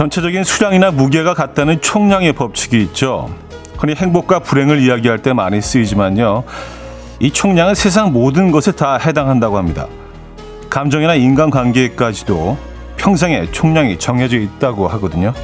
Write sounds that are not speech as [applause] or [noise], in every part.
전체적인 수량이나 무게가 같다는 총량의 법칙이 있죠. 흔히 행복과 불행을 이야기할 때 많이 쓰이지만요. 이 총량은 세상 모든 것에 다 해당한다고 합니다. 감정이나 인간관계까지도 평생에 총량이 정해져 있다고 하거든요.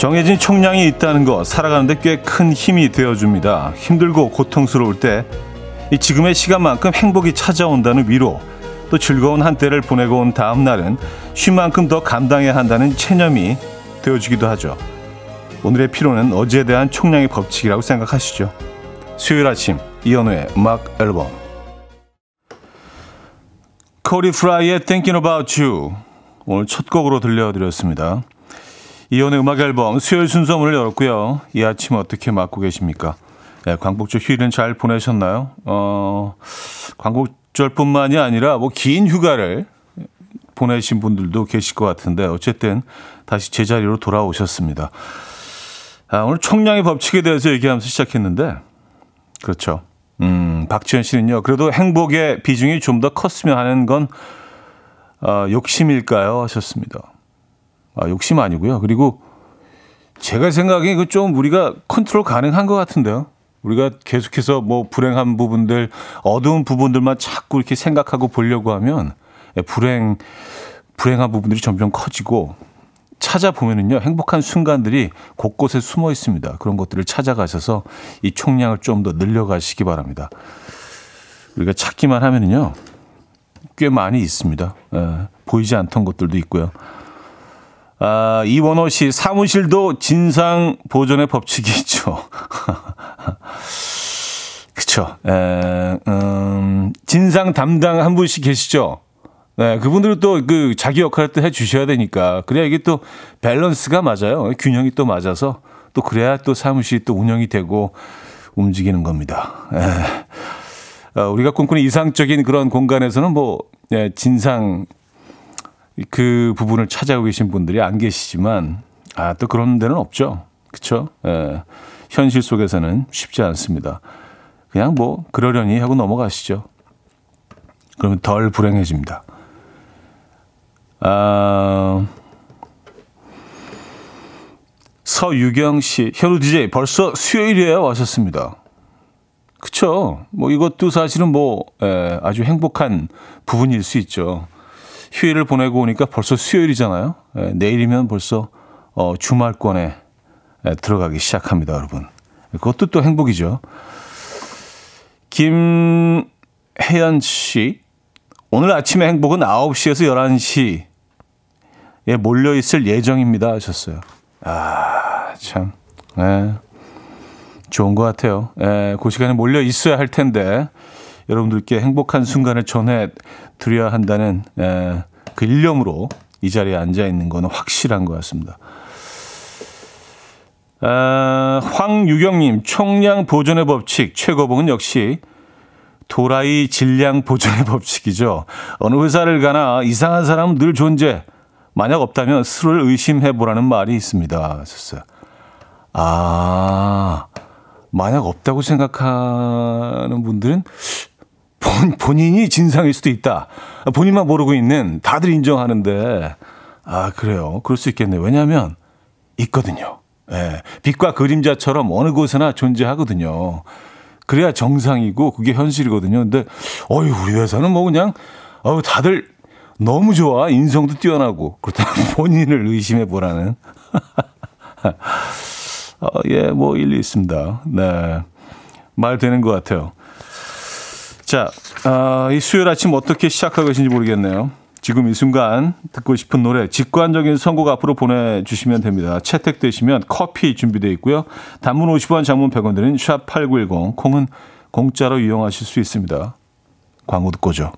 정해진 총량이 있다는 것 살아가는데 꽤 큰 힘이 되어줍니다. 힘들고 고통스러울 때 이 지금의 시간만큼 행복이 찾아온다는 위로 또 즐거운 한때를 보내고 온 다음 날은 쉰 만큼 더 감당해야 한다는 체념이 되어주기도 하죠. 오늘의 피로는 어제에 대한 총량의 법칙이라고 생각하시죠. 수요일 아침 이현우의 음악 앨범 코리 프라이의 Thinking About You 오늘 첫 곡으로 들려드렸습니다. 이혼의 음악 앨범 수요일 순서 문을 열었고요. 이 아침 어떻게 맞고 계십니까? 네, 광복절 휴일은 잘 보내셨나요? 어, 광복절뿐만이 아니라 뭐 긴 휴가를 보내신 분들도 계실 것 같은데 어쨌든 다시 제자리로 돌아오셨습니다. 아, 오늘 총량의 법칙에 대해서 얘기하면서 시작했는데 그렇죠. 음, 박지현 씨는요. 그래도 행복의 비중이 좀 더 컸으면 하는 건 어, 욕심일까요? 하셨습니다. 아, 욕심 아니고요. 그리고 제가 생각에 이거 좀 우리가 컨트롤 가능한 것 같은데요. 우리가 계속해서 뭐 불행한 부분들, 어두운 부분들만 자꾸 이렇게 생각하고 보려고 하면 예, 불행, 불행한 부분들이 점점 커지고 찾아보면은요, 행복한 순간들이 곳곳에 숨어 있습니다. 그런 것들을 찾아가셔서 이 총량을 좀 더 늘려가시기 바랍니다. 우리가 찾기만 하면은요, 꽤 많이 있습니다. 예, 보이지 않던 것들도 있고요. 아, 이원호 씨, 사무실도 진상 보존의 법칙이 있죠. [laughs] 그쵸. 에, 음, 진상 담당 한 분씩 계시죠? 네, 그분들은 또 그 자기 역할을 또 해 주셔야 되니까. 그래야 이게 또 밸런스가 맞아요. 균형이 또 맞아서 또 그래야 또 사무실이 또 운영이 되고 움직이는 겁니다. 에. 어, 우리가 꿈꾸는 이상적인 그런 공간에서는 뭐, 예, 진상, 그 부분을 찾아오고 계신 분들이 안 계시지만 아, 또 그런 데는 없죠. 그렇죠? 예. 현실 속에서는 쉽지 않습니다. 그냥 뭐 그러려니 하고 넘어가시죠. 그러면 덜 불행해집니다. 아, 서유경 씨, 현우 DJ 벌써 수요일이에요 하셨습니다. 그쵸? 뭐 이것도 사실은 뭐 에, 아주 행복한 부분일 수 있죠. 휴일을 보내고 오니까 벌써 수요일이잖아요. 예, 내일이면 벌써 어, 주말권에 예, 들어가기 시작합니다, 여러분. 그것도 또 행복이죠. 김혜연 씨, 오늘 아침의 행복은 9시에서 11시에 몰려있을 예정입니다 하셨어요. 아, 참. 예. 좋은 것 같아요. 예, 그 시간에 몰려 있어야 할 텐데, 여러분들께 행복한 순간을 전해 드려야 한다는 에, 그 일념으로 이 자리에 앉아 있는 거는 확실한 것 같습니다. 아, 황유경님, 총량 보존의 법칙, 최고봉은 역시 도라이 질량 보존의 [laughs] 법칙이죠. 어느 회사를 가나 이상한 사람은 늘 존재. 만약 없다면 스스로를 의심해 보라는 말이 있습니다. 아, 만약 없다고 생각하는 분들은 본, 본인이 진상일 수도 있다. 본인만 모르고 있는 다들 인정하는데 아 그래요. 그럴 수 있겠네요. 왜냐하면 있거든요. 예, 빛과 그림자처럼 어느 곳에나 존재하거든요. 그래야 정상이고 그게 현실이거든요. 근데 어유 우리 회사는 뭐 그냥 어 다들 너무 좋아 인성도 뛰어나고 그렇다면 [laughs] 본인을 의심해 보라는 [laughs] 어, 예, 뭐 일리 있습니다. 네, 말 되는 것 같아요. 자, 어, 이 수요일 아침 어떻게 시작하고 계신지 모르겠네요. 지금 이 순간 듣고 싶은 노래 직관적인 선곡 앞으로 보내주시면 됩니다. 채택되시면 커피 준비되어 있고요. 단문 50원, 장문 100원 드는 샵8910 콩은 공짜로 이용하실 수 있습니다. 광고 듣고 죠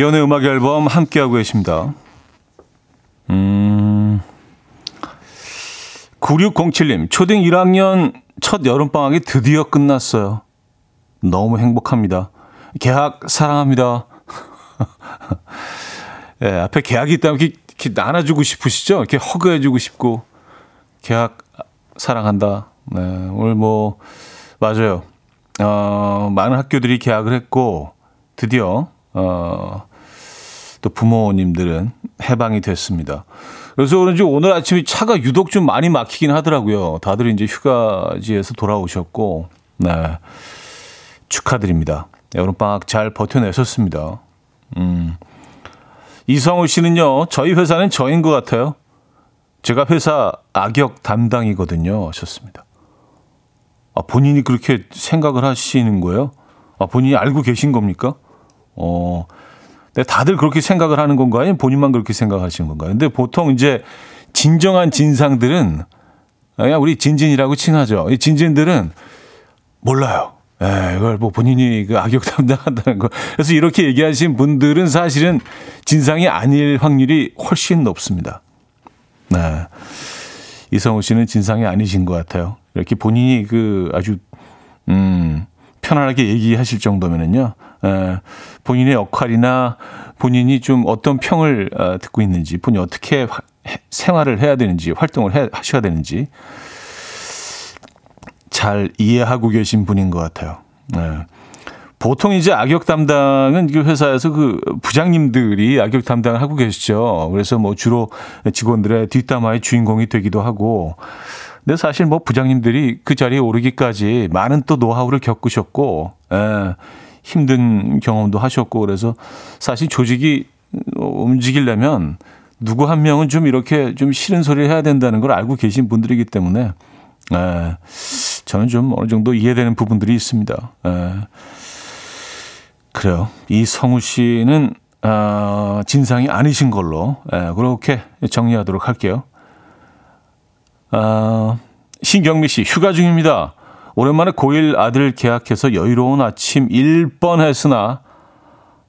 이연의 음악 앨범 함께하고 계십니다. 음, 9607님, 초등 1학년 첫 여름방학이 드디어 끝났어요. 너무 행복합니다. 개학 사랑합니다. [laughs] 예, 앞에 계약이 있다면 이렇게, 이렇게 나눠주고 싶으시죠? 이렇게 허그해주고 싶고, 계약 사랑한다. 네, 오늘 뭐, 맞아요. 어, 많은 학교들이 계약을 했고, 드디어, 어, 또 부모님들은 해방이 됐습니다. 그래서 그런지 오늘 아침에 차가 유독 좀 많이 막히긴 하더라고요. 다들 이제 휴가지에서 돌아오셨고, 네. 축하드립니다. 여름방학 잘 버텨내셨습니다. 음. 이성우 씨는요, 저희 회사는 저인 것 같아요. 제가 회사 악역 담당이거든요. 하셨습니다. 아, 본인이 그렇게 생각을 하시는 거예요? 아, 본인이 알고 계신 겁니까? 어, 네, 다들 그렇게 생각을 하는 건가요? 아니면 본인만 그렇게 생각하시는 건가요? 근데 보통 이제 진정한 진상들은 그냥 우리 진진이라고 칭하죠. 이 진진들은 몰라요. 예, 이걸 뭐 본인이 그 악역 담당한다는 거. 그래서 이렇게 얘기하신 분들은 사실은 진상이 아닐 확률이 훨씬 높습니다. 네. 이성우 씨는 진상이 아니신 것 같아요. 이렇게 본인이 그 아주, 음, 편안하게 얘기하실 정도면은요, 에, 본인의 역할이나 본인이 좀 어떤 평을 어, 듣고 있는지, 본인이 어떻게 생활을 해야 되는지, 활동을 해, 하셔야 되는지, 잘 이해하고 계신 분인 것 같아요. 네. 보통 이제 악역 담당은 그 회사에서 그 부장님들이 악역 담당을 하고 계시죠. 그래서 뭐 주로 직원들의 뒷담화의 주인공이 되기도 하고. 근데 사실 뭐 부장님들이 그 자리에 오르기까지 많은 또 노하우를 겪으셨고, 예, 힘든 경험도 하셨고, 그래서 사실 조직이 움직이려면 누구 한 명은 좀 이렇게 좀 싫은 소리를 해야 된다는 걸 알고 계신 분들이기 때문에, 예, 저는 좀 어느 정도 이해되는 부분들이 있습니다. 예. 그래요. 이 성우 씨는 어, 진상이 아니신 걸로 예, 그렇게 정리하도록 할게요. 어, 신경미 씨 휴가 중입니다. 오랜만에 고1 아들 계약해서 여유로운 아침 1번 했으나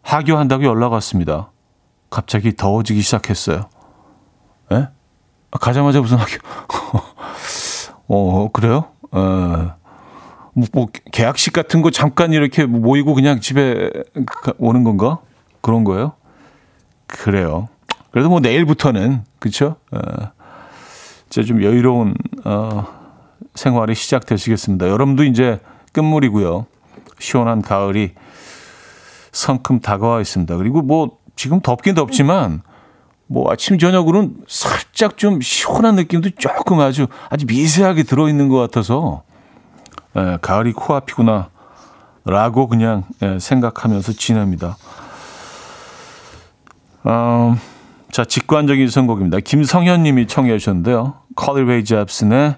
하교한다고 연락 왔습니다. 갑자기 더워지기 시작했어요. 예? 가자마자 무슨 학교? [laughs] 어, 그래요? 어, 뭐, 뭐, 계약식 같은 거 잠깐 이렇게 모이고 그냥 집에 오는 건가? 그런 거예요? 그래요. 그래도 뭐 내일부터는, 그쵸? 어, 이제 좀 여유로운, 어, 생활이 시작되시겠습니다. 여러분도 이제 끝물이고요. 시원한 가을이 성큼 다가와 있습니다. 그리고 뭐, 지금 덥긴 덥지만, 뭐 아침 저녁으로는 살짝 좀 시원한 느낌도 조금 아주 아주 미세하게 들어 있는 것 같아서 에, 가을이 코앞이구나 라고 그냥 에, 생각하면서 지냅니다. 어, 자 직관적인 선곡입니다. 김성현 님이 청해 주셨는데요. 컬리 레이 잡슨의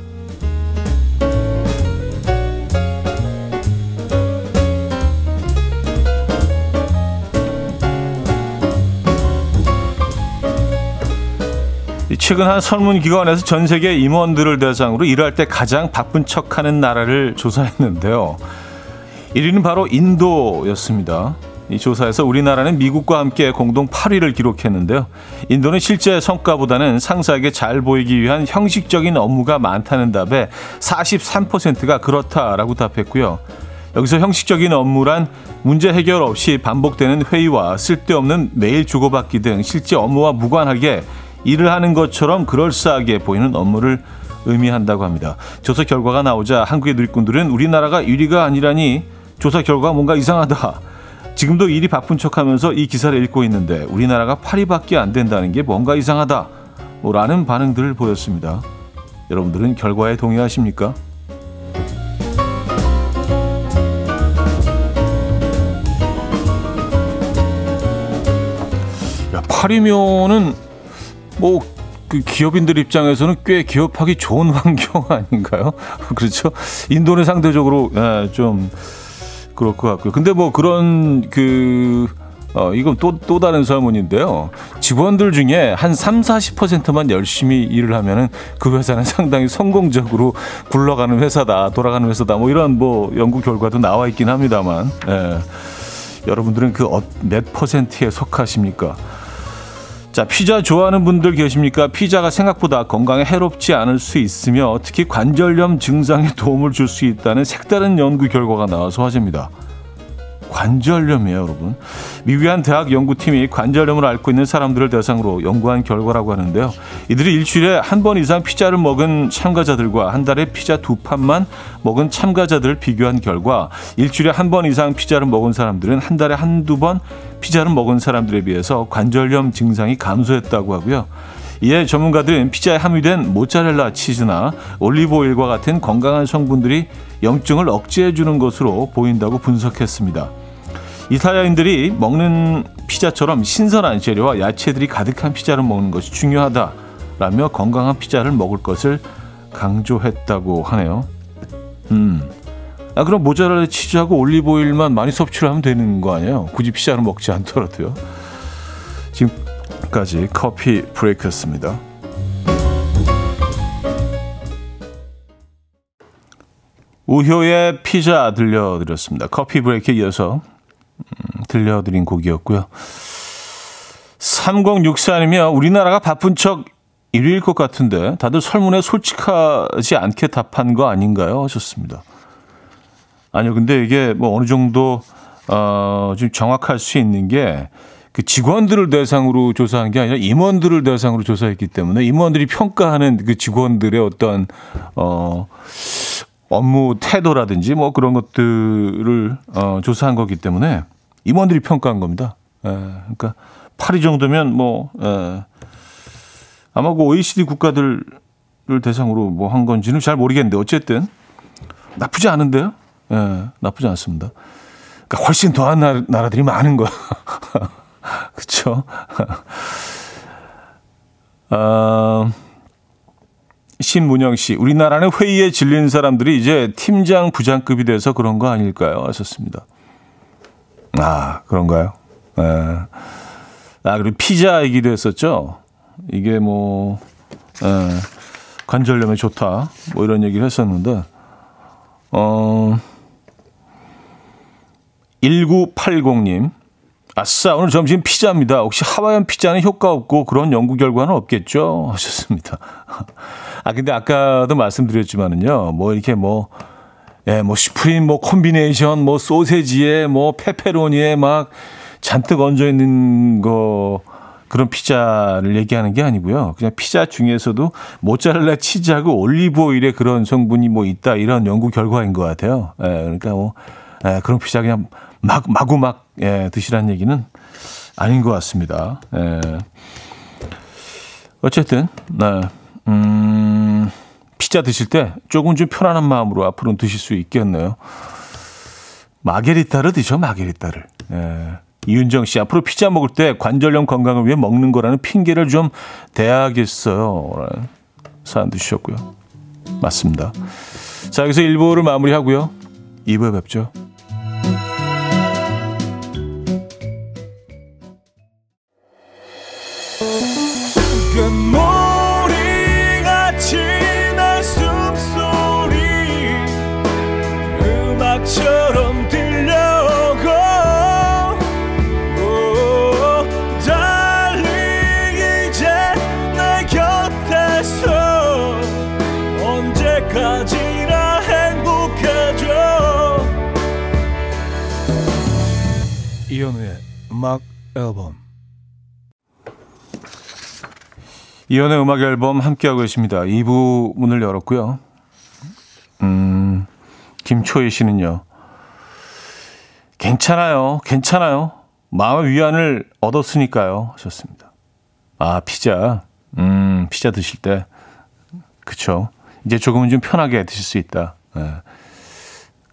최근 한 설문기관에서 전 세계 임원들을 대상으로 일할 때 가장 바쁜 척하는 나라를 조사했는데요. 1위는 바로 인도였습니다. 이 조사에서 우리나라는 미국과 함께 공동 8위를 기록했는데요. 인도는 실제 성과보다는 상사에게 잘 보이기 위한 형식적인 업무가 많다는 답에 43%가 그렇다라고 답했고요. 여기서 형식적인 업무란 문제 해결 없이 반복되는 회의와 쓸데없는 메일 주고받기 등 실제 업무와 무관하게 일을 하는 것처럼 그럴싸하게 보이는 업무를 의미한다고 합니다. 조사 결과가 나오자 한국의 누리꾼들은 우리나라가 1위가 아니라니 조사 결과가 뭔가 이상하다. 지금도 일이 바쁜 척하면서 이 기사를 읽고 있는데 우리나라가 8위밖에 안 된다는 게 뭔가 이상하다. 라는 반응들을 보였습니다. 여러분들은 결과에 동의하십니까? 8이면은 뭐 그 기업인들 입장에서는 꽤 기업하기 좋은 [laughs] 환경 아닌가요? [laughs] 그렇죠? 인도는 상대적으로 예, 좀 그럴 것 같고요. 근데 뭐 그런 그 어, 이건 또, 또 다른 설문인데요. 직원들 중에 한 3, 40%만 열심히 일을 하면은 그 회사는 [laughs] 상당히 성공적으로 굴러가는 회사다, 돌아가는 회사다, 뭐 이런 뭐 연구 결과도 나와 있긴 합니다만, 예. 여러분들은 그 몇 퍼센트에 속하십니까? 자, 피자 좋아하는 분들 계십니까? 피자가 생각보다 건강에 해롭지 않을 수 있으며 특히 관절염 증상에 도움을 줄 수 있다는 색다른 연구 결과가 나와서 화제입니다. 관절염이에요, 여러분. 미국의 한 대학 연구팀이 관절염을 앓고 있는 사람들을 대상으로 연구한 결과라고 하는데요. 이들이 일주일에 한 번 이상 피자를 먹은 참가자들과 한 달에 피자 두 판만 먹은 참가자들을 비교한 결과 일주일에 한 번 이상 피자를 먹은 사람들은 한 달에 한두 번 피자를 먹은 사람들에 비해서 관절염 증상이 감소했다고 하고요. 이에 전문가들은 피자에 함유된 모짜렐라 치즈나 올리브오일과 같은 건강한 성분들이 염증을 억제해 주는 것으로 보인다고 분석했습니다. 이탈리아인들이 먹는 피자처럼 신선한 재료와 야채들이 가득한 피자를 먹는 것이 중요하다라며 건강한 피자를 먹을 것을 강조했다고 하네요. 음. 아, 그럼 모짜렐라 치즈하고 올리브오일만 많이 섭취를 하면 되는 거 아니에요? 굳이 피자를 먹지 않더라도요. 지금까지 커피 브레이크였습니다. 우효의 피자 들려드렸습니다. 커피 브레이크에 이어서 음, 들려드린 곡이었고요. 3064님이요. 우리나라가 바쁜 척 1위일 것 같은데 다들 설문에 솔직하지 않게 답한 거 아닌가요? 하셨습니다. 아니요. 근데 이게 뭐 어느 정도 어, 좀 정확할 수 있는 게 그 직원들을 대상으로 조사한 게 아니라 임원들을 대상으로 조사했기 때문에 임원들이 평가하는 그 직원들의 어떤 어 업무 태도라든지 뭐 그런 것들을 어, 조사한 거기 때문에 임원들이 평가한 겁니다. 에, 그러니까 8위 정도면 뭐 에, 아마 그 OECD 국가들을 대상으로 뭐 한 건지는 잘 모르겠는데 어쨌든 나쁘지 않은데요. 예, 나쁘지 않습니다. 그러니까 훨씬 더한 나라, 나라들이 많은 거야. [laughs] 그렇죠? 어, [laughs] 신문영 씨, 우리나라는 회의에 질린 사람들이 이제 팀장, 부장급이 돼서 그런 거 아닐까요? 하셨습니다. 아, 그런가요? 예. 아, 그리고 피자 얘기도 했었죠. 이게 뭐, 예, 관절염에 좋다. 뭐 이런 얘기를 했었는데, 어, 1980님. 아싸, 오늘 점심 피자입니다. 혹시 하와이안 피자는 효과 없고 그런 연구 결과는 없겠죠? 하셨습니다. [laughs] 아, 근데 아까도 말씀드렸지만은요, 뭐 이렇게 뭐, 예, 뭐 슈프림 뭐 콤비네이션, 뭐 소세지에 뭐 페페로니에 막 잔뜩 얹어 있는 거, 그런 피자를 얘기하는 게 아니고요. 그냥 피자 중에서도 모짜렐라 치즈하고 올리브 오일에 그런 성분이 뭐 있다 이런 연구 결과인 것 같아요. 예, 그러니까 뭐 예, 그런 피자 그냥 막 마구 막 예, 드시라는 얘기는 아닌 것 같습니다. 예. 어쨌든 네. 음, 피자 드실 때 조금 좀 편안한 마음으로 앞으로는 드실 수 있겠네요. 마게리타를 드셔 마게리타를. 예. 이윤정 씨, 앞으로 피자 먹을 때 관절염 건강을 위해 먹는 거라는 핑계를 좀 대야겠어요. 사연 주셨고요. 맞습니다. 자, 여기서 1부를 마무리하고요. 2부에 뵙죠. 음악 앨범. 이연의 음악 앨범 함께하고 계십니다. 2부 문을 열었고요. 음, 김초희 씨는요. 괜찮아요. 괜찮아요. 마음의 위안을 얻었으니까요. 하셨습니다. 아, 피자. 음, 피자 드실 때. 그쵸. 이제 조금은 좀 편하게 드실 수 있다. 예.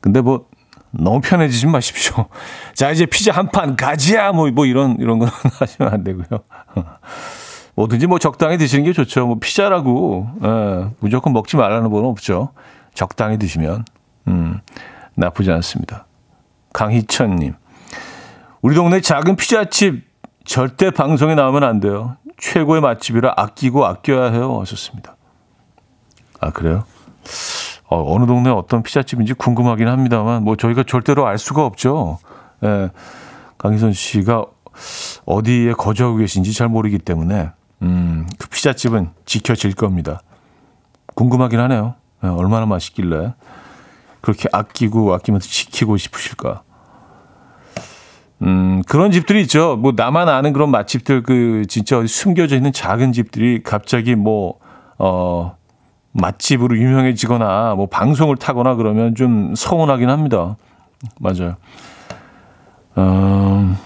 근데 뭐, 너무 편해지지 마십시오. [laughs] 자, 이제 피자 한 판 가지야! 뭐, 뭐 이런, 이런 건 [laughs] 하시면 안 되고요. [laughs] 뭐든지 뭐 적당히 드시는 게 좋죠. 뭐 피자라고, 예, 무조건 먹지 말라는 건 없죠. 적당히 드시면, 음, 나쁘지 않습니다. 강희천님. 우리 동네 작은 피자집 절대 방송에 나오면 안 돼요. 최고의 맛집이라 아끼고 아껴야 해요. 하셨습니다. 아, 그래요? 어, 어느 동네 어떤 피자집인지 궁금하긴 합니다만, 뭐 저희가 절대로 알 수가 없죠. 예, 강희선 씨가 어디에 거주하고 계신지 잘 모르기 때문에, 음, 그 피자집은 지켜질 겁니다. 궁금하긴 하네요. 예, 얼마나 맛있길래 그렇게 아끼고 아끼면서 지키고 싶으실까. 음, 그런 집들이 있죠. 뭐 나만 아는 그런 맛집들 그 진짜 숨겨져 있는 작은 집들이 갑자기 뭐, 어, 맛집으로 유명해지거나 뭐 방송을 타거나 그러면 좀 서운하긴 합니다. 맞아요. 음,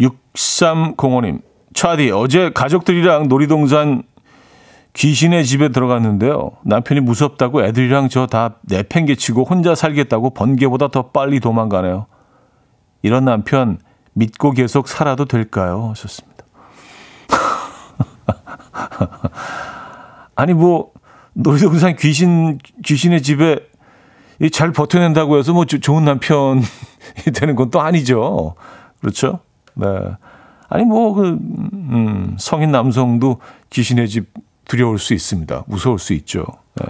6305님. 차디, 어제 가족들이랑 놀이동산 귀신의 집에 들어갔는데요. 남편이 무섭다고 애들이랑 저 다 내팽개치고 혼자 살겠다고 번개보다 더 빨리 도망가네요. 이런 남편 믿고 계속 살아도 될까요? 하셨습니다. [laughs] 아니 뭐 놀이동산 귀신 귀신의 집에 잘 버텨낸다고 해서 뭐 좋은 남편이 [laughs] 되는 건 또 아니죠. 그렇죠? 네. 아니 뭐그 음, 성인 남성도 귀신의 집 두려울 수 있습니다. 무서울 수 있죠. 네.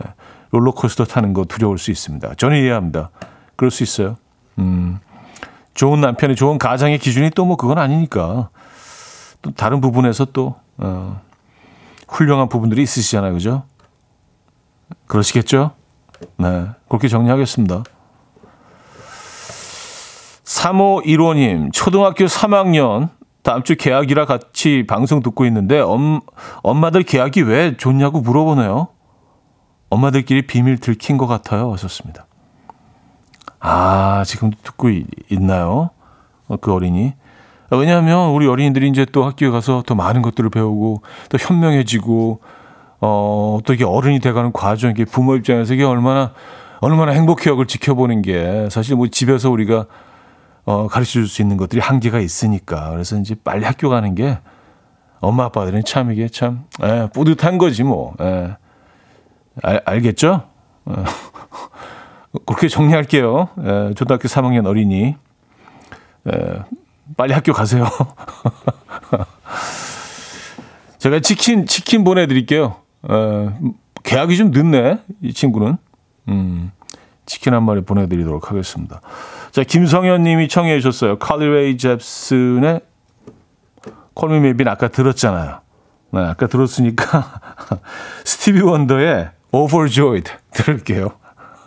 롤러코스터 타는 거 두려울 수 있습니다. 저는 이해합니다. 그럴 수 있어요. 음. 좋은 남편이 좋은 가장의 기준이 또 뭐 그건 아니니까 또 다른 부분에서 또 어, 훌륭한 부분들이 있으시잖아요, 그죠? 그러시겠죠? 네, 그렇게 정리하겠습니다. 3호 1호님, 초등학교 3학년 다음 주 계약이라 같이 방송 듣고 있는데 엄, 엄마들 계약이 왜 좋냐고 물어보네요. 엄마들끼리 비밀 들킨 것 같아요. 하셨습니다. 아, 지금도 듣고 있, 나요 어, 그 어린이? 왜냐하면 우리 어린이들이 이제 또 학교에 가서 더 많은 것들을 배우고 또 현명해지고 어, 또 이게 어른이 돼가는 과정, 이게 부모 입장에서 이게 얼마나 얼마나 행복해 역을 지켜보는 게 사실 뭐 집에서 우리가 어, 가르쳐 줄 수 있는 것들이 한계가 있으니까 그래서 이제 빨리 학교 가는 게 엄마 아빠들은 참 이게 참 에, 예, 뿌듯한 거지 뭐. 에. 예. 알, 알겠죠? 어. [laughs] 그렇게 정리할게요. 에, 초등학교 3학년 어린이. 에, 빨리 학교 가세요. [laughs] 제가 치킨, 치킨 보내드릴게요. 에, 계약이 좀 늦네, 이 친구는. 음, 치킨 한 마리 보내드리도록 하겠습니다. 자, 김성현 님이 청해 주셨어요. 칼리레이 잽슨의 Call Me Maybe 아까 들었잖아요. 네, 아까 들었으니까 [laughs] 스티비 원더의 Overjoyed 들을게요.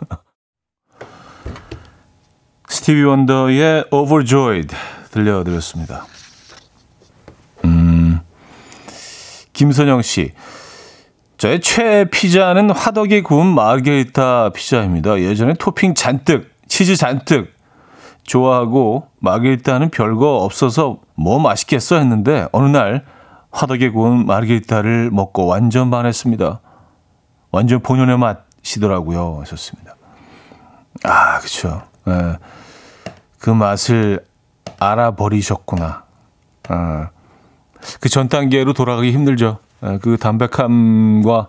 [laughs] 스티비 원더의 Overjoyed 들려드렸습니다. 음, 김선영 씨. 저의 최애 피자는 화덕에 구운 마르게리타 피자입니다. 예전에 토핑 잔뜩, 치즈 잔뜩 좋아하고 마르게리타는 별거 없어서 뭐 맛있겠어 했는데 어느 날 화덕에 구운 마르게리타를 먹고 완전 반했습니다. 완전 본연의 맛이더라고요. 하셨습니다. 아, 그쵸. 예. 그 맛을 알아버리셨구나. 아, 그 전 단계로 돌아가기 힘들죠. 예, 그 담백함과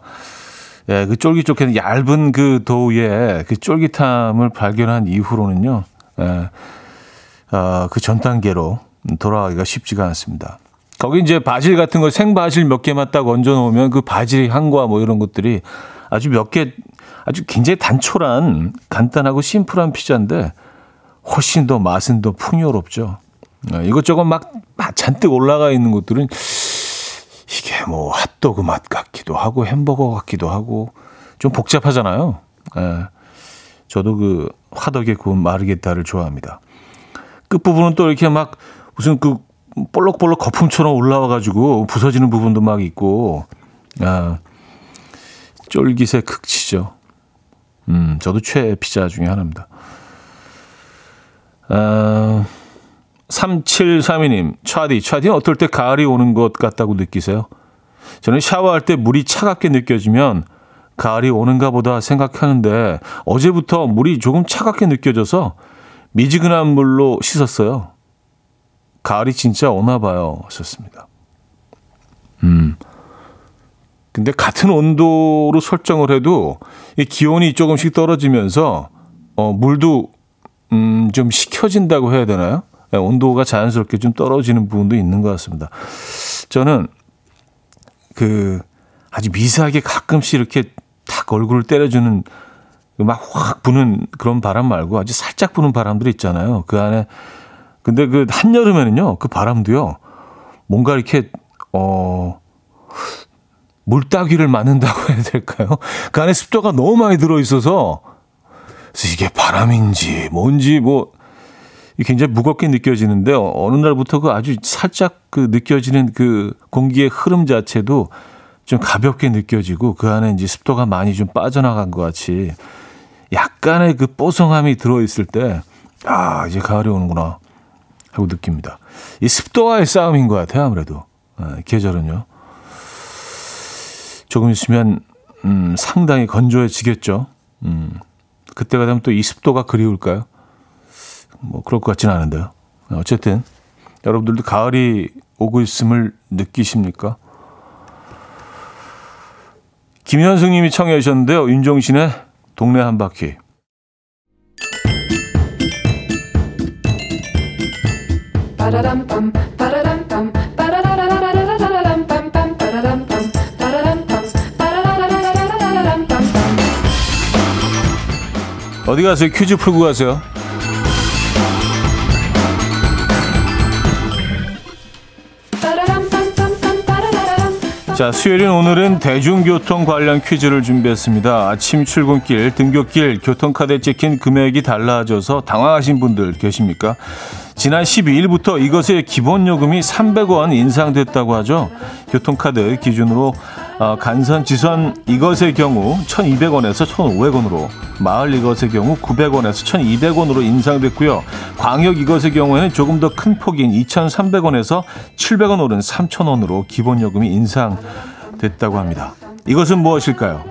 예, 그 쫄깃쫄깃한 얇은 그 도우에 그 쫄깃함을 발견한 이후로는요, 예, 어, 그전 단계로 돌아가기가 쉽지가 않습니다. 거기 이제 바질 같은 거 생바질 몇 개만 딱 얹어 놓으면 그 바질 향과 뭐 이런 것들이 아주 몇 개 아주 굉장히 단촐한 간단하고 심플한 피자인데 훨씬 더 맛은 더 풍요롭죠. 어, 이것저것 막, 막 잔뜩 올라가 있는 것들은 이게 뭐 핫도그 맛 같기도 하고 햄버거 같기도 하고 좀 복잡하잖아요. 예. 저도 그 화덕에 구운 마르게타를 좋아합니다. 끝부분은 또 이렇게 막 무슨 그 볼록볼록 거품처럼 올라와가지고 부서지는 부분도 막 있고, 아, 쫄깃의 극치죠. 음, 저도 최애 피자 중에 하나입니다. 아, 3732님, 차디, 차디는 어떨 때 가을이 오는 것 같다고 느끼세요? 저는 샤워할 때 물이 차갑게 느껴지면 가을이 오는가 보다 생각하는데 어제부터 물이 조금 차갑게 느껴져서 미지근한 물로 씻었어요. 가을이 진짜 오나 봐요. 하셨습니다. 음. 근데 같은 온도로 설정을 해도 이 기온이 조금씩 떨어지면서 어, 물도 음, 좀 식혀진다고 해야 되나요? 네, 온도가 자연스럽게 좀 떨어지는 부분도 있는 것 같습니다. 저는 그 아주 미세하게 가끔씩 이렇게 탁 얼굴을 때려주는 막 확 부는 그런 바람 말고 아주 살짝 부는 바람들이 있잖아요. 그 안에 근데 그 한여름에는요 그 바람도요 뭔가 이렇게 어 물따귀를 맞는다고 해야 될까요? 그 안에 습도가 너무 많이 들어 있어서 이게 바람인지 뭔지 뭐 굉장히 무겁게 느껴지는데요. 어느 날부터 그 아주 살짝 그 느껴지는 그 공기의 흐름 자체도 좀 가볍게 느껴지고 그 안에 이제 습도가 많이 좀 빠져나간 것 같이 약간의 그 뽀송함이 들어있을 때, 아, 이제 가을이 오는구나 하고 느낍니다. 이 습도와의 싸움인 것 같아요, 아무래도. 네, 계절은요. 조금 있으면, 음, 상당히 건조해지겠죠. 음, 그때가 되면 또 이 습도가 그리울까요? 뭐, 그럴 것 같지는 않은데요. 어쨌든, 여러분들도 가을이 오고 있음을 느끼십니까? 김현승 님이 청해 주셨는데요. 윤종신의 동네 한 바퀴. 어디 가세요? 퀴즈 풀고 가세요. 자, 수요일인 오늘은 대중교통 관련 퀴즈를 준비했습니다. 아침 출근길, 등굣길, 교통카드에 찍힌 금액이 달라져서 당황하신 분들 계십니까? 지난 12일부터 이것의 기본 요금이 300원 인상됐다고 하죠. 교통카드 기준으로 어, 간선, 지선 이것의 경우 1,200원에서 1,500원으로, 마을 이것의 경우 900원에서 1,200원으로 인상됐고요. 광역 이것의 경우에는 조금 더 큰 폭인 2,300원에서 700원 오른 3,000원으로 기본 요금이 인상됐다고 합니다. 이것은 무엇일까요?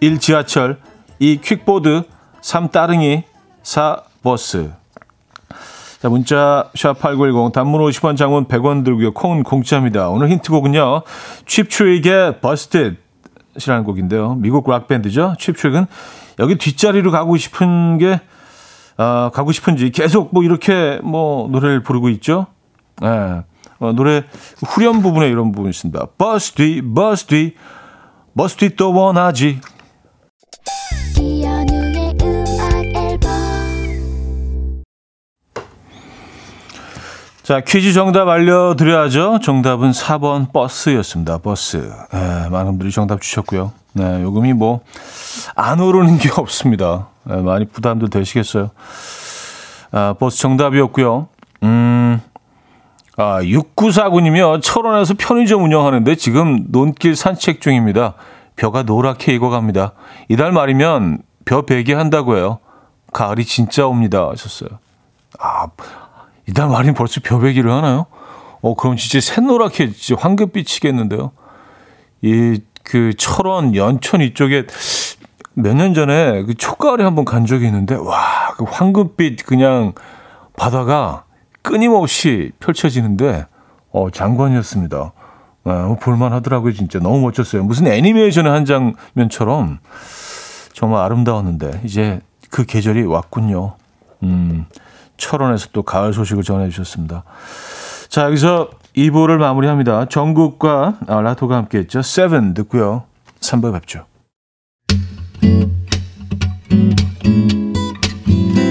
1. 지하철 2. 킥보드 3. 따릉이 4. 버스 자, 문자 샵8910 단문 50원 장문 100원 들고요. 콩은 공짜입니다. 오늘 힌트곡은요. Cheap Trick의 Busted 이라는 곡인데요. 미국 락 밴드죠. Cheap Trick은 여기 뒷자리로 가고 싶은 게 어, 가고 싶은지 계속 뭐 이렇게 뭐 노래를 부르고 있죠. 예. 네. 어, 노래 후렴 부분에 이런 부분이 있습니다. 버스 뒤, 버스 뒤, 버스 뒤 또 원하지. 자, 퀴즈 정답 알려드려야죠. 정답은 4번 버스였습니다. 버스. 네, 많은 분들이 정답 주셨고요. 네, 요금이 뭐, 안 오르는 게 [laughs] 없습니다. 네, 많이 부담도 되시겠어요. 아, 버스 정답이었고요. 음, 아, 6949님이요. 철원에서 편의점 운영하는데 지금 논길 산책 중입니다. 벼가 노랗게 익어갑니다. 이달 말이면 벼 베기 한다고 해요. 가을이 진짜 옵니다. 하셨어요. 아, 이달 말이면 벌써 벼베기를 하나요? 어, 그럼 진짜 새노랗게 진짜 황금빛이겠는데요. 이, 그, 철원, 연천 이쪽에 몇 년 전에 그 초가을에 한번 간 적이 있는데, 와, 그 황금빛 그냥 바다가 끊임없이 펼쳐지는데, 어, 장관이었습니다. 어, 볼만 하더라고요, 진짜. 너무 멋졌어요. 무슨 애니메이션의 한 장면처럼 정말 아름다웠는데, 이제 그 계절이 왔군요. 음. 철원에서 또 가을 소식을 전해주셨습니다. 자, 여기서 2부를 마무리합니다. 정국과 라토가 함께했죠. 세븐 듣고요. 3부 뵙죠.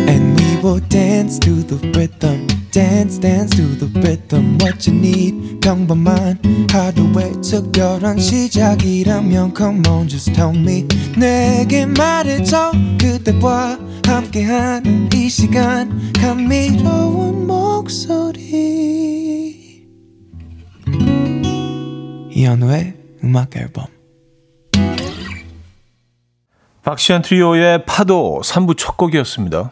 And we will dance to the rhythm. Dance dance to the rhythm what you need. 평범한 하루의 특별한 시작이라면 come on just tell me. 내게 말해줘 그대와 함께한 이 시간. 감미로운 목소리. 이현우의 음악 앨범. 박시안 트리오의 파도 3부 첫 곡이었습니다.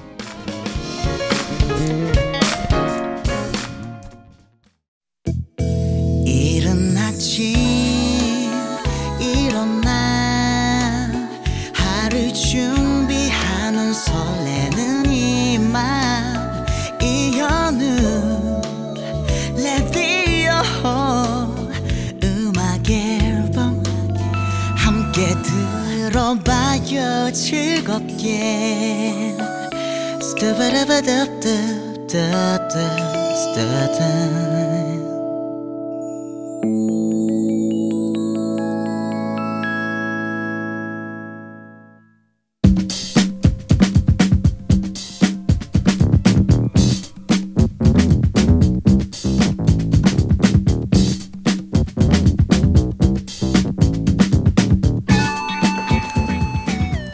즐겁게. 스타바라바답답답답 스타타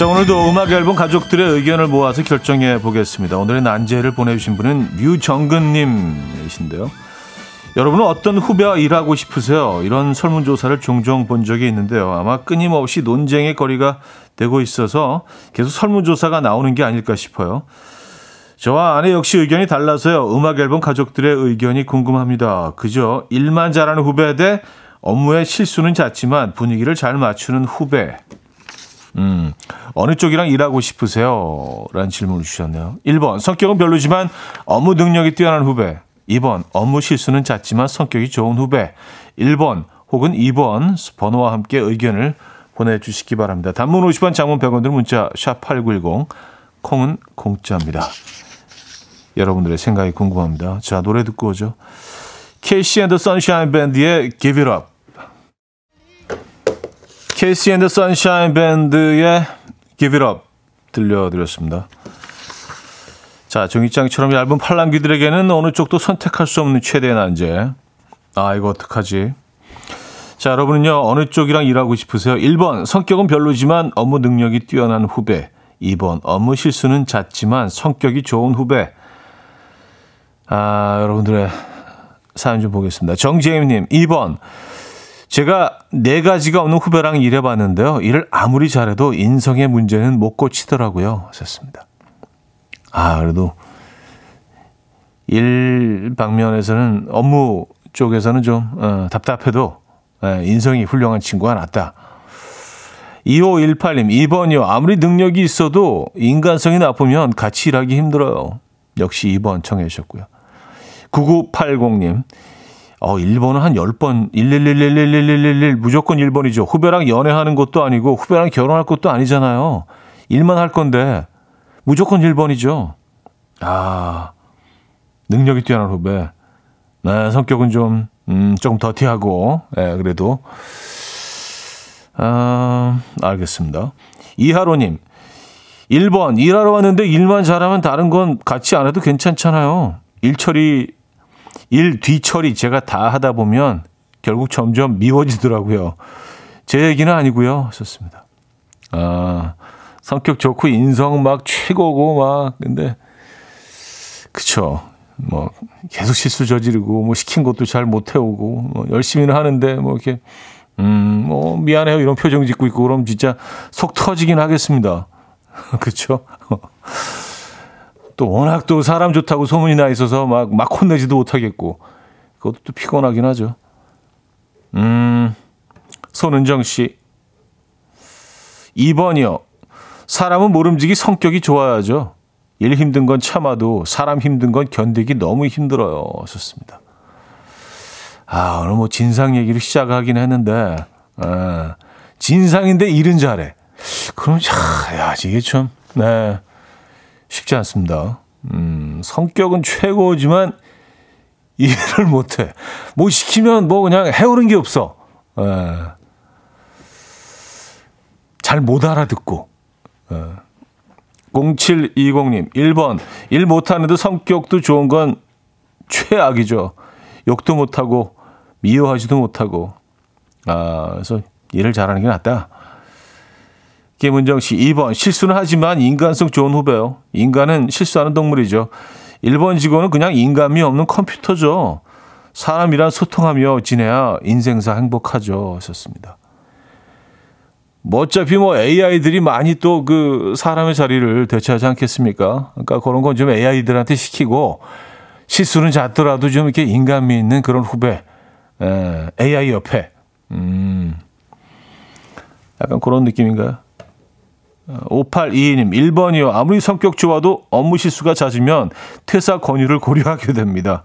자 오늘도 음악 앨범 가족들의 의견을 모아서 결정해 보겠습니다. 오늘의 난제를 보내주신 분은 류정근님이신데요. 여러분은 어떤 후배와 일하고 싶으세요? 이런 설문조사를 종종 본 적이 있는데요. 아마 끊임없이 논쟁의 거리가 되고 있어서 계속 설문조사가 나오는 게 아닐까 싶어요. 저와 아내 역시 의견이 달라서요. 음악 앨범 가족들의 의견이 궁금합니다. 그저 일만 잘하는 후배 대 업무의 실수는 잦지만 분위기를 잘 맞추는 후배. 음, 어느 쪽이랑 일하고 싶으세요? 라는 질문을 주셨네요. 1번, 성격은 별로지만 업무 능력이 뛰어난 후배. 2번, 업무 실수는 잦지만 성격이 좋은 후배. 1번 혹은 2번 번호와 함께 의견을 보내주시기 바랍니다. 단문 50원, 장문 100원 들 문자 샵 8910, 콩은 공짜입니다. 여러분들의 생각이 궁금합니다. 자, 노래 듣고 오죠. KC 앤더 선샤인 밴드의 Give It Up. KC 앤더 선샤인 밴드의 Give It Up 들려드렸습니다. 자, 종이장처럼 얇은 팔랑귀들에게는 어느 쪽도 선택할 수 없는 최대의 난제. 아, 이거 어떡하지? 자, 여러분은요, 어느 쪽이랑 일하고 싶으세요? 1번, 성격은 별로지만 업무 능력이 뛰어난 후배. 2번, 업무 실수는 잦지만 성격이 좋은 후배. 아, 여러분들의 사연 좀 보겠습니다. 정재임님, 2번. 제가 네 가지가 없는 후배랑 일해봤는데요. 일을 아무리 잘해도 인성의 문제는 못 고치더라고요. 하셨습니다. 아, 그래도 일 방면에서는 업무 쪽에서는 좀 어, 답답해도 예, 인성이 훌륭한 친구가 낫다. 2518님, 2번이요. 아무리 능력이 있어도 인간성이 나쁘면 같이 일하기 힘들어요. 역시 2번 청해 주셨고요. 9980님, 어, 1번은 한 10번, 111111111 무조건 1번이죠. 후배랑 연애하는 것도 아니고 후배랑 결혼할 것도 아니잖아요. 일만 할 건데 무조건 1번이죠. 아, 능력이 뛰어난 후배. 네, 성격은 좀, 음, 조금 더티하고, 예, 네, 그래도. 아, 알겠습니다. 이하로님, 1번, 일하러 왔는데 일만 잘하면 다른 건 같이 안 해도 괜찮잖아요. 일 처리, 일 뒤처리 제가 다 하다 보면 결국 점점 미워지더라고요. 제 얘기는 아니고요. 하셨습니다. 아, 성격 좋고 인성 막 최고고 막, 근데, 그쵸. 뭐, 계속 실수 저지르고, 뭐, 시킨 것도 잘 못 해오고, 뭐, 열심히는 하는데, 뭐, 이렇게, 음, 뭐, 미안해요. 이런 표정 짓고 있고, 그럼 진짜 속 터지긴 하겠습니다. [laughs] 그쵸? 또 워낙 또 사람 좋다고 소문이 나 있어서 막, 막 혼내지도 못하겠고, 그것도 또 피곤하긴 하죠. 음, 손은정 씨. 2번이요. 사람은 모름지기 성격이 좋아야죠. 일 힘든 건 참아도 사람 힘든 건 견디기 너무 힘들어요. 좋습니다. 아, 오늘 뭐 진상 얘기를 시작하긴 했는데, 아, 진상인데 일은 잘해. 그럼, 야, 야, 이게 참, 네, 쉽지 않습니다. 음, 성격은 최고지만 일을 [laughs] 못해. 뭐 시키면 뭐 그냥 해오는 게 없어. 예. 잘못 알아듣고. 예. 0720님, 1번. 일 못하는데 성격도 좋은 건 최악이죠. 욕도 못하고, 미워하지도 못하고. 아, 그래서 일을 잘하는 게 낫다. 김은정 씨, 2번. 실수는 하지만 인간성 좋은 후배요. 인간은 실수하는 동물이죠. 1번 직원은 그냥 인감이 없는 컴퓨터죠. 사람이란 소통하며 지내야 인생사 행복하죠. 하셨습니다. 뭐 어차피 뭐 AI들이 많이 또 그 사람의 자리를 대체하지 않겠습니까? 그러니까 그런 건 좀 AI들한테 시키고 실수는 잦더라도 좀 이렇게 인감이 있는 그런 후배, 에, AI 옆에, 음, 약간 그런 느낌인가요? 5822님, 1번이요. 아무리 성격 좋아도 업무 실수가 잦으면 퇴사 권유를 고려하게 됩니다.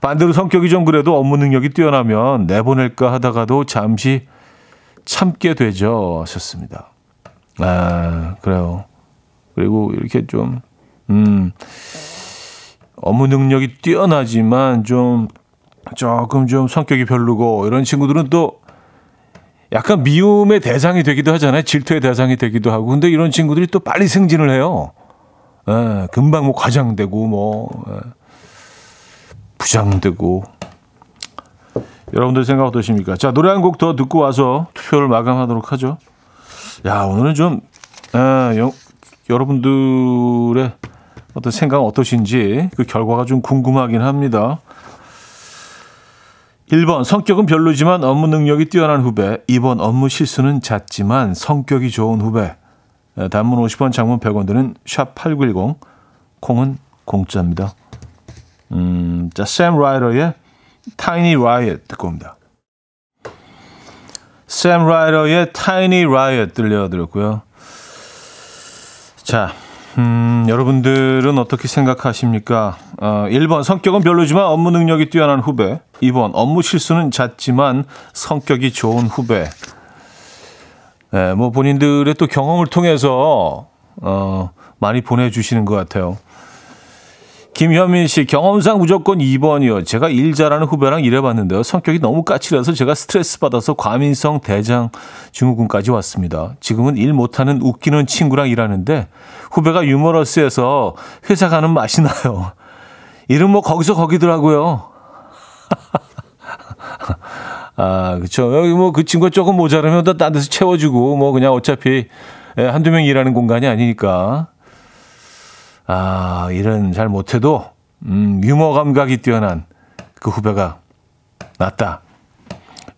반대로 성격이 좀 그래도 업무 능력이 뛰어나면 내보낼까 하다가도 잠시 참게 되죠. 하셨습니다. 아, 그래요. 그리고 이렇게 좀, 음, 업무 능력이 뛰어나지만 좀, 조금 좀 성격이 별로고 이런 친구들은 또 약간 미움의 대상이 되기도 하잖아요. 질투의 대상이 되기도 하고. 근데 이런 친구들이 또 빨리 승진을 해요. 예, 금방 뭐 과장되고 뭐 예, 부장되고. 여러분들 생각 어떠십니까? 자, 노래 한 곡 더 듣고 와서 투표를 마감하도록 하죠. 야, 오늘은 좀 예, 여, 여러분들의 어떤 생각 어떠신지 그 결과가 좀 궁금하긴 합니다. 1번 성격은 별로지만 업무 능력이 뛰어난 후배 2번 업무 실수는 잦지만 성격이 좋은 후배 단문 50원 장문 100원 드는 샵8910 콩은 공짜입니다. 음, 자, 샘 라이더의 Tiny Riot 듣고 옵니다. 샘 라이더의 Tiny Riot 들려드렸고요. 자, 음, 여러분들은 어떻게 생각하십니까? 어, 1번 성격은 별로지만 업무 능력이 뛰어난 후배. 2번 업무 실수는 잦지만 성격이 좋은 후배. 네, 뭐 본인들의 또 경험을 통해서 어, 많이 보내주시는 것 같아요. 김현민 씨, 경험상 무조건 2번이요. 제가 일 잘하는 후배랑 일해봤는데요. 성격이 너무 까칠해서 제가 스트레스 받아서 과민성 대장 증후군까지 왔습니다. 지금은 일 못하는 웃기는 친구랑 일하는데 후배가 유머러스해서 회사 가는 맛이 나요. 일은 뭐 거기서 거기더라고요. [laughs] 아, 그쵸. 여기 뭐 그 친구가 조금 모자라면 딴 데서 채워주고 뭐 그냥 어차피 한두 명 일하는 공간이 아니니까. 아, 일은 잘 못해도, 음, 유머 감각이 뛰어난 그 후배가 낫다.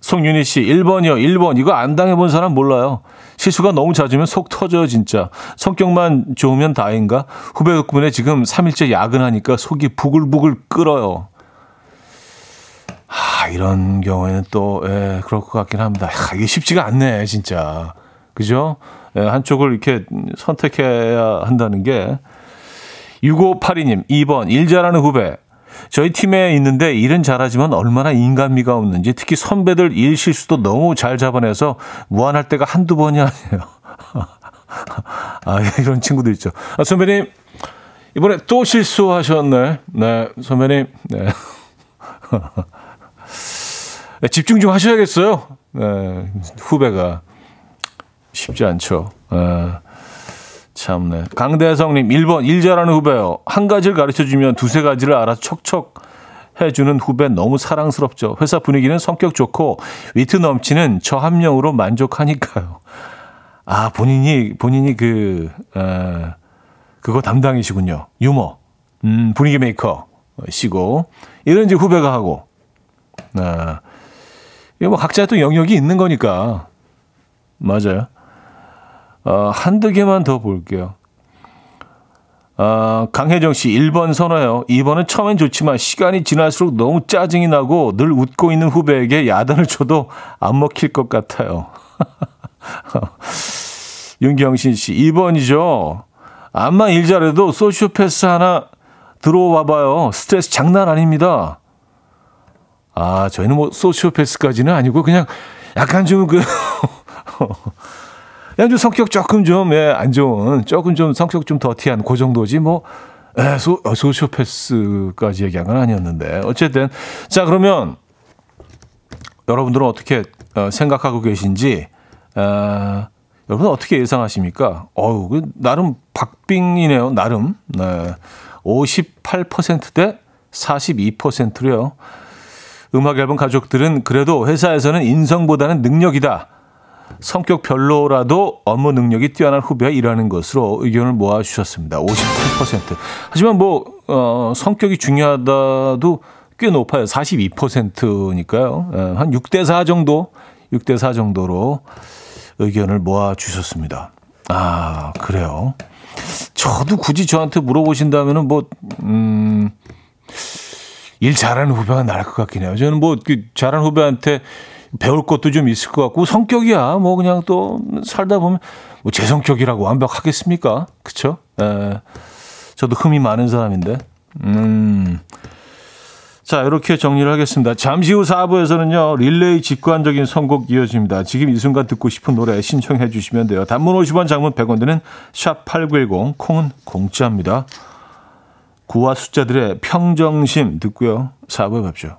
송윤희 씨, 1번이요, 1번. 이거 안 당해본 사람 몰라요. 실수가 너무 잦으면 속 터져요, 진짜. 성격만 좋으면 다인가? 후배 덕분에 지금 3일째 야근하니까 속이 부글부글 끓어요. 아, 이런 경우에는 또, 예, 그럴 것 같긴 합니다. 야, 이게 쉽지가 않네, 진짜. 그죠? 예, 한쪽을 이렇게 선택해야 한다는 게 6582님, 2번, 일 잘하는 후배. 저희 팀에 있는데 일은 잘하지만 얼마나 인간미가 없는지 특히 선배들 일 실수도 너무 잘 잡아내서 무안할 때가 한두 번이 아니에요. [laughs] 아, 이런 친구들 있죠. 아, 선배님, 이번에 또 실수하셨네. 네, 선배님, 네. [laughs] 네 집중 좀 하셔야겠어요. 네, 후배가. 쉽지 않죠. 네. 참네. 강대성님, 1번, 일 잘하는 후배요. 한 가지를 가르쳐 주면 두세 가지를 알아서 척척 해주는 후배 너무 사랑스럽죠. 회사 분위기는 성격 좋고 위트 넘치는 저 한 명으로 만족하니까요. 아, 본인이, 본인이 그, 에, 그거 담당이시군요. 유머. 음, 분위기 메이커. 시고. 이런 이제 후배가 하고. 아, 이거 뭐 각자 또 영역이 있는 거니까. 맞아요. 어, 한두 개만 더 볼게요. 어, 강혜정 씨, 1번 선호해요. 2번은 처음엔 좋지만 시간이 지날수록 너무 짜증이 나고 늘 웃고 있는 후배에게 야단을 줘도 안 먹힐 것 같아요. [laughs] 윤경신 씨, 2번이죠. 암만 일 잘해도 소시오패스 하나 들어와 봐요. 스트레스 장난 아닙니다. 아, 저희는 뭐 소시오패스까지는 아니고 그냥 약간 좀 그, [laughs] 그냥 좀 성격 조금 좀, 예, 안 좋은, 조금 좀 성격 좀 더티한 그 정도지 뭐, 예, 소, 어, 소시오패스까지 얘기한 건 아니었는데. 어쨌든. 자, 그러면 여러분들은 어떻게 어, 생각하고 계신지, 어, 여러분 어떻게 예상하십니까? 어우, 그 나름 박빙이네요, 나름. 네. 58%대 42%래요. 음악 앨범 가족들은 그래도 회사에서는 인성보다는 능력이다. 성격 별로라도 업무 능력이 뛰어난 후배와 일하는 것으로 의견을 모아주셨습니다. 58%. 하지만 뭐, 어, 성격이 중요하다도 꽤 높아요. 42%니까요. 예, 한 6대4 정도, 6대4 정도로 의견을 모아주셨습니다. 아, 그래요. 저도 굳이 저한테 물어보신다면은 뭐, 음, 일 잘하는 후배가 나을 것 같긴 해요. 저는 뭐, 그 잘하는 후배한테 배울 것도 좀 있을 것 같고, 성격이야. 뭐, 그냥 또 살다 보면, 뭐, 제 성격이라고 완벽하겠습니까? 에, 저도 흠이 많은 사람인데. 음. 자, 이렇게 정리를 하겠습니다. 잠시 후 4부에서는요, 릴레이 직관적인 선곡 이어집니다. 지금 이 순간 듣고 싶은 노래 신청해 주시면 돼요. 단문 50원, 장문 100원 드는 샵8910, 콩은 공짜입니다. 구와 숫자들의 평정심 듣고요. 4부에 뵙죠.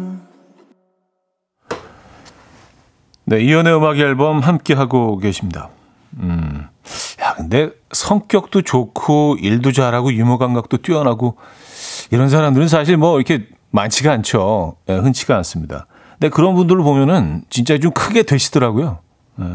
네, 이연의 음악 앨범 함께 하고 계십니다. 음. 야, 근데 성격도 좋고 일도 잘하고 유머 감각도 뛰어나고 이런 사람들은 사실 뭐 이렇게 많지가 않죠. 예, 흔치가 않습니다. 근데 그런 분들을 보면은 진짜 좀 크게 되시더라고요. 예.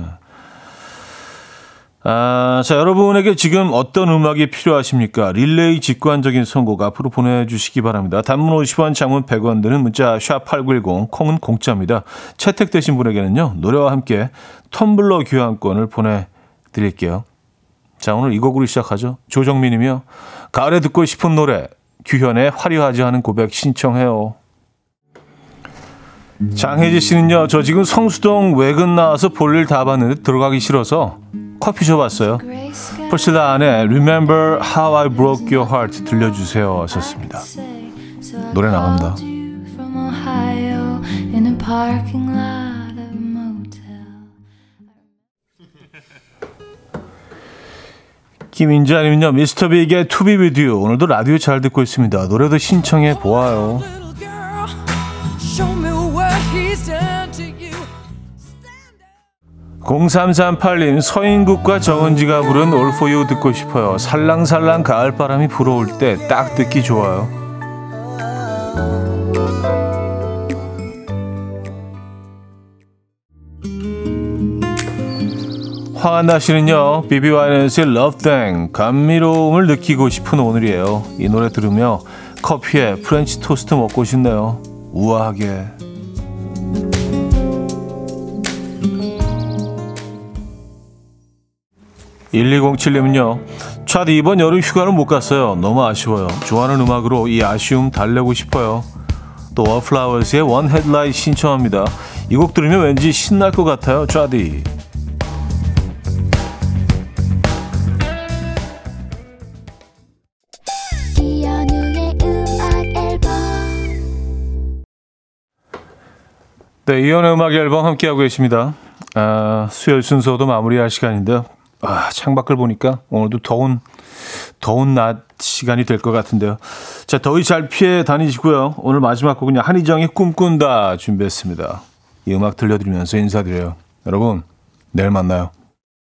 아, 자, 여러분에게 지금 어떤 음악이 필요하십니까? 릴레이 직관적인 선곡 앞으로 보내주시기 바랍니다. 단문 50원, 장문 100원 드는 문자 샵8910, 콩은 공짜입니다. 채택되신 분에게는요, 노래와 함께 텀블러 교환권을 보내드릴게요. 자, 오늘 이 곡으로 시작하죠. 조정민이며, 가을에 듣고 싶은 노래, 규현의 화려하지 않은 고백 신청해요. 장혜지 씨는요, 저 지금 성수동 외근 나와서 볼일 다 봤는데 들어가기 싫어서 커피숍 왔어요. 프리실라 안에 Remember How I Broke Your Heart 들려주세요 하셨습니다. 노래 나갑니다. 김인자님은요, 미스터 빅의 To Be With You. 오늘도 라디오 잘 듣고 있습니다. 노래도 신청해 보아요. 0338님, 서인국과 정은지가 부른 You 듣고 싶어요. 살랑살랑 가을바람이 불어올 때 딱 듣기 좋아요. 화한나 씨는요, BeBe Winans의 Love Thing, 감미로움을 느끼고 싶은 오늘이에요. 이 노래 들으며 커피에 프렌치 토스트 먹고 싶네요. 우아하게. 1207님은요. 차디 이번 여름 휴가는 못 갔어요. 너무 아쉬워요. 좋아하는 음악으로 이 아쉬움 달래고 싶어요. 또 Wallflowers의 One Headlight 신청합니다. 이 곡 들으면 왠지 신날 것 같아요. 차디. 네, 이현의 음악 앨범 함께하고 계십니다. 아, 수요일 순서도 마무리할 시간인데요. 아, 창밖을 보니까 오늘도 더운, 더운 낮 시간이 될 것 같은데요. 자, 더위 잘 피해 다니시고요. 오늘 마지막 곡은 한희정의 꿈꾼다 준비했습니다. 이 음악 들려드리면서 인사드려요. 여러분, 내일 만나요.